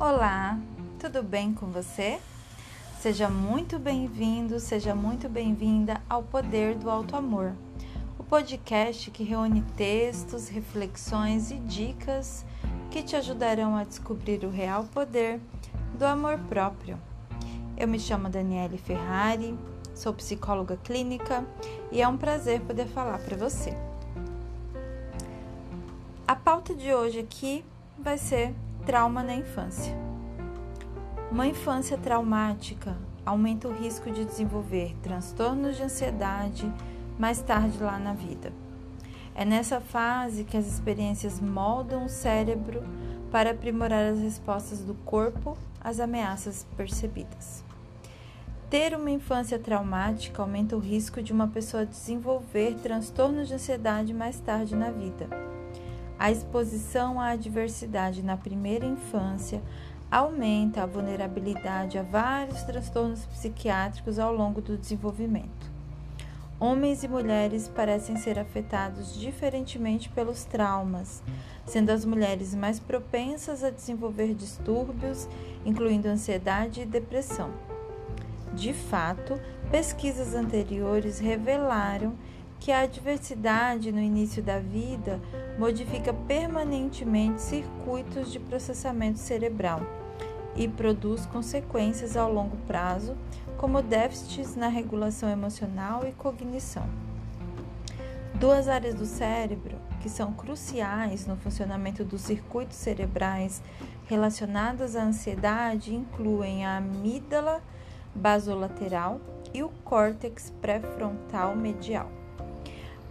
Olá, tudo bem com você? Seja muito bem-vindo, seja muito bem-vinda ao Poder do Alto Amor, o podcast que reúne textos, reflexões e dicas que te ajudarão a descobrir o real poder do amor próprio. Eu me chamo Daniele Ferrari, sou psicóloga clínica e é um prazer poder falar para você. A pauta de hoje aqui vai ser trauma na infância. Uma infância traumática aumenta o risco de desenvolver transtornos de ansiedade mais tarde lá na vida. É nessa fase que as experiências moldam o cérebro para aprimorar as respostas do corpo às ameaças percebidas. Ter uma infância traumática aumenta o risco de uma pessoa desenvolver transtornos de ansiedade mais tarde na vida. A exposição à adversidade na primeira infância aumenta a vulnerabilidade a vários transtornos psiquiátricos ao longo do desenvolvimento. Homens e mulheres parecem ser afetados diferentemente pelos traumas, sendo as mulheres mais propensas a desenvolver distúrbios, incluindo ansiedade e depressão. De fato, pesquisas anteriores revelaram que a adversidade no início da vida modifica permanentemente circuitos de processamento cerebral e produz consequências ao longo prazo, como déficits na regulação emocional e cognição. Duas áreas do cérebro que são cruciais no funcionamento dos circuitos cerebrais relacionados à ansiedade incluem a amígdala basolateral e o córtex pré-frontal medial.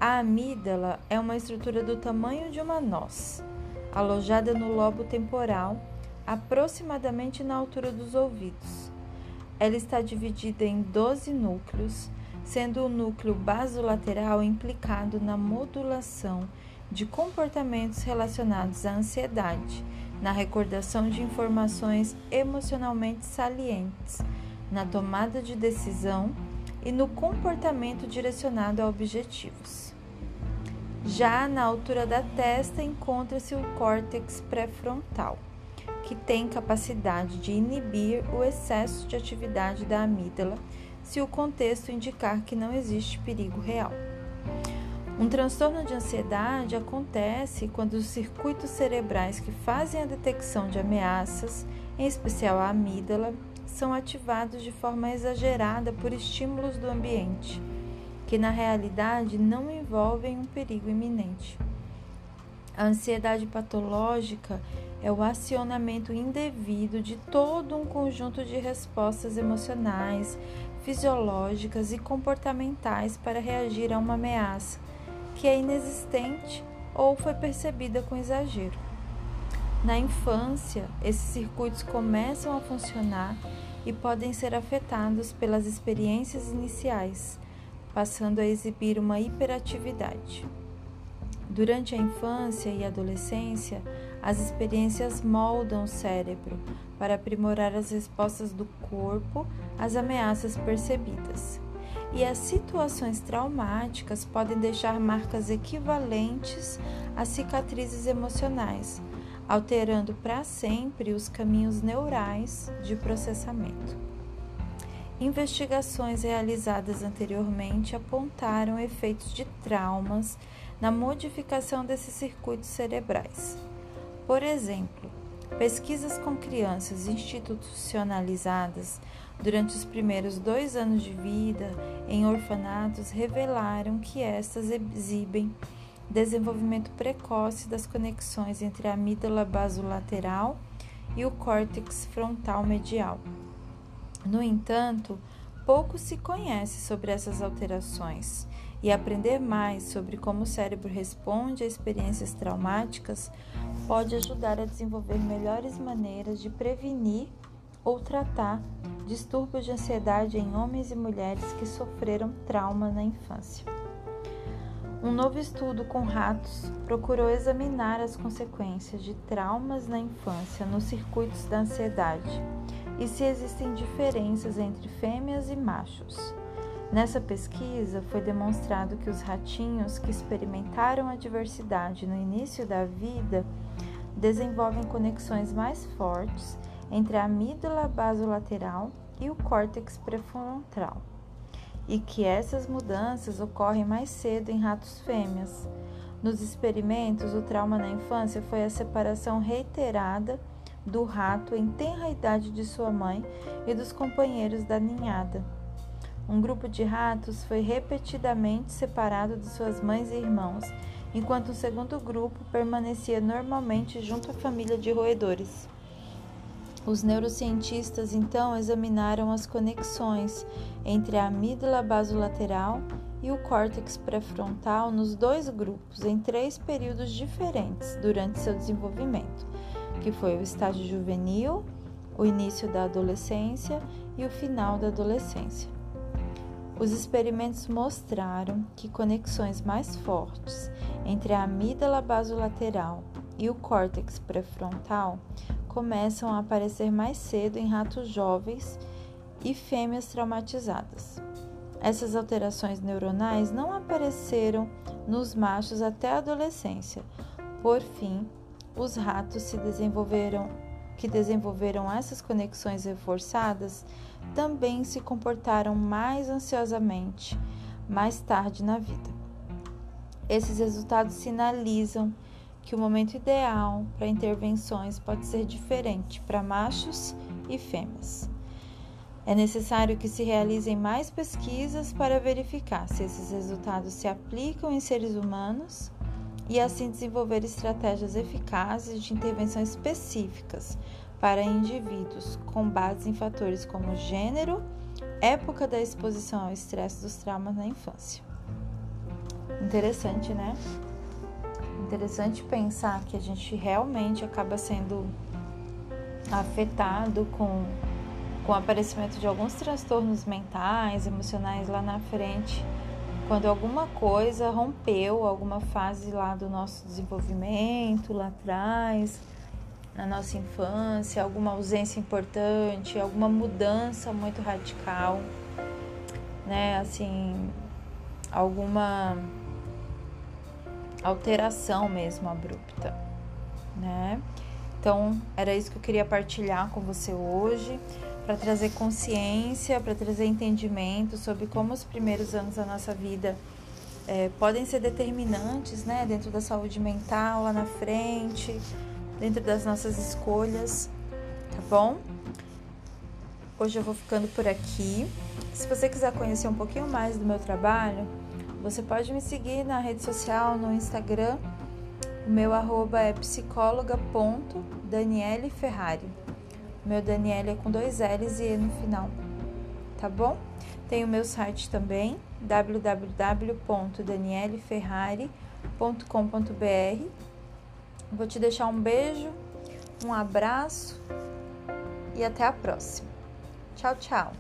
A amígdala é uma estrutura do tamanho de uma noz, alojada no lobo temporal, aproximadamente na altura dos ouvidos. Ela está dividida em 12 núcleos, sendo o núcleo basolateral implicado na modulação de comportamentos relacionados à ansiedade, na recordação de informações emocionalmente salientes, na tomada de decisão e no comportamento direcionado a objetivos. Já na altura da testa encontra-se o córtex pré-frontal, que tem capacidade de inibir o excesso de atividade da amígdala se o contexto indicar que não existe perigo real. Um transtorno de ansiedade acontece quando os circuitos cerebrais que fazem a detecção de ameaças, em especial a amígdala, são ativados de forma exagerada por estímulos do ambiente que na realidade não envolvem um perigo iminente. A ansiedade patológica é o acionamento indevido de todo um conjunto de respostas emocionais, fisiológicas e comportamentais para reagir a uma ameaça que é inexistente ou foi percebida com exagero. Na infância, esses circuitos começam a funcionar e podem ser afetados pelas experiências iniciais, passando a exibir uma hiperatividade. Durante a infância e adolescência, as experiências moldam o cérebro para aprimorar as respostas do corpo às ameaças percebidas. E as situações traumáticas podem deixar marcas equivalentes a cicatrizes emocionais, alterando para sempre os caminhos neurais de processamento. Investigações realizadas anteriormente apontaram efeitos de traumas na modificação desses circuitos cerebrais. Por exemplo, pesquisas com crianças institucionalizadas durante os primeiros dois anos de vida em orfanatos revelaram que estas exibem desenvolvimento precoce das conexões entre a amígdala basolateral e o córtex frontal medial. No entanto, pouco se conhece sobre essas alterações e aprender mais sobre como o cérebro responde a experiências traumáticas pode ajudar a desenvolver melhores maneiras de prevenir ou tratar distúrbios de ansiedade em homens e mulheres que sofreram trauma na infância. Um novo estudo com ratos procurou examinar as consequências de traumas na infância nos circuitos da ansiedade e se existem diferenças entre fêmeas e machos. Nessa pesquisa foi demonstrado que os ratinhos que experimentaram a diversidade no início da vida desenvolvem conexões mais fortes entre a amígdala basolateral e o córtex pré-frontal, e que essas mudanças ocorrem mais cedo em ratos fêmeas. Nos experimentos, o trauma na infância foi a separação reiterada do rato em tenra idade de sua mãe e dos companheiros da ninhada. Um grupo de ratos foi repetidamente separado de suas mães e irmãos, enquanto um segundo grupo permanecia normalmente junto à família de roedores. Os neurocientistas então examinaram as conexões entre a amígdala basolateral e o córtex pré-frontal nos dois grupos em três períodos diferentes durante seu desenvolvimento, que foi o estágio juvenil, o início da adolescência e o final da adolescência. Os experimentos mostraram que conexões mais fortes entre a amígdala basolateral e o córtex pré-frontal começam a aparecer mais cedo em ratos jovens e fêmeas traumatizadas. Essas alterações neuronais não apareceram nos machos até a adolescência. Por fim, os ratos se desenvolveram que desenvolveram essas conexões reforçadas também se comportaram mais ansiosamente mais tarde na vida. Esses resultados sinalizam que o momento ideal para intervenções pode ser diferente para machos e fêmeas. É necessário que se realizem mais pesquisas para verificar se esses resultados se aplicam em seres humanos e assim desenvolver estratégias eficazes de intervenção específicas para indivíduos com base em fatores como gênero, época da exposição ao estresse dos traumas na infância. Interessante, né? Interessante pensar que a gente realmente acaba sendo afetado com, com o aparecimento de alguns transtornos mentais, emocionais lá na frente, quando alguma coisa rompeu, alguma fase lá do nosso desenvolvimento lá atrás na nossa infância, alguma ausência importante, alguma mudança muito radical, né? Assim, alguma alteração mesmo abrupta, né? Então, era isso que eu queria partilhar com você hoje, para trazer consciência, para trazer entendimento sobre como os primeiros anos da nossa vida é, podem ser determinantes, né, dentro da saúde mental lá na frente, dentro das nossas escolhas, tá bom? Hoje eu vou ficando por aqui. Se você quiser conhecer um pouquinho mais do meu trabalho, você pode me seguir na rede social, no Instagram. O meu arroba é psicóloga.daniele Ferrari. Meu Daniele é com dois L's e E no final, tá bom? Tem o meu site também, www.danieleferrari.com.br Vou te deixar um beijo, um abraço e até a próxima. Tchau, tchau.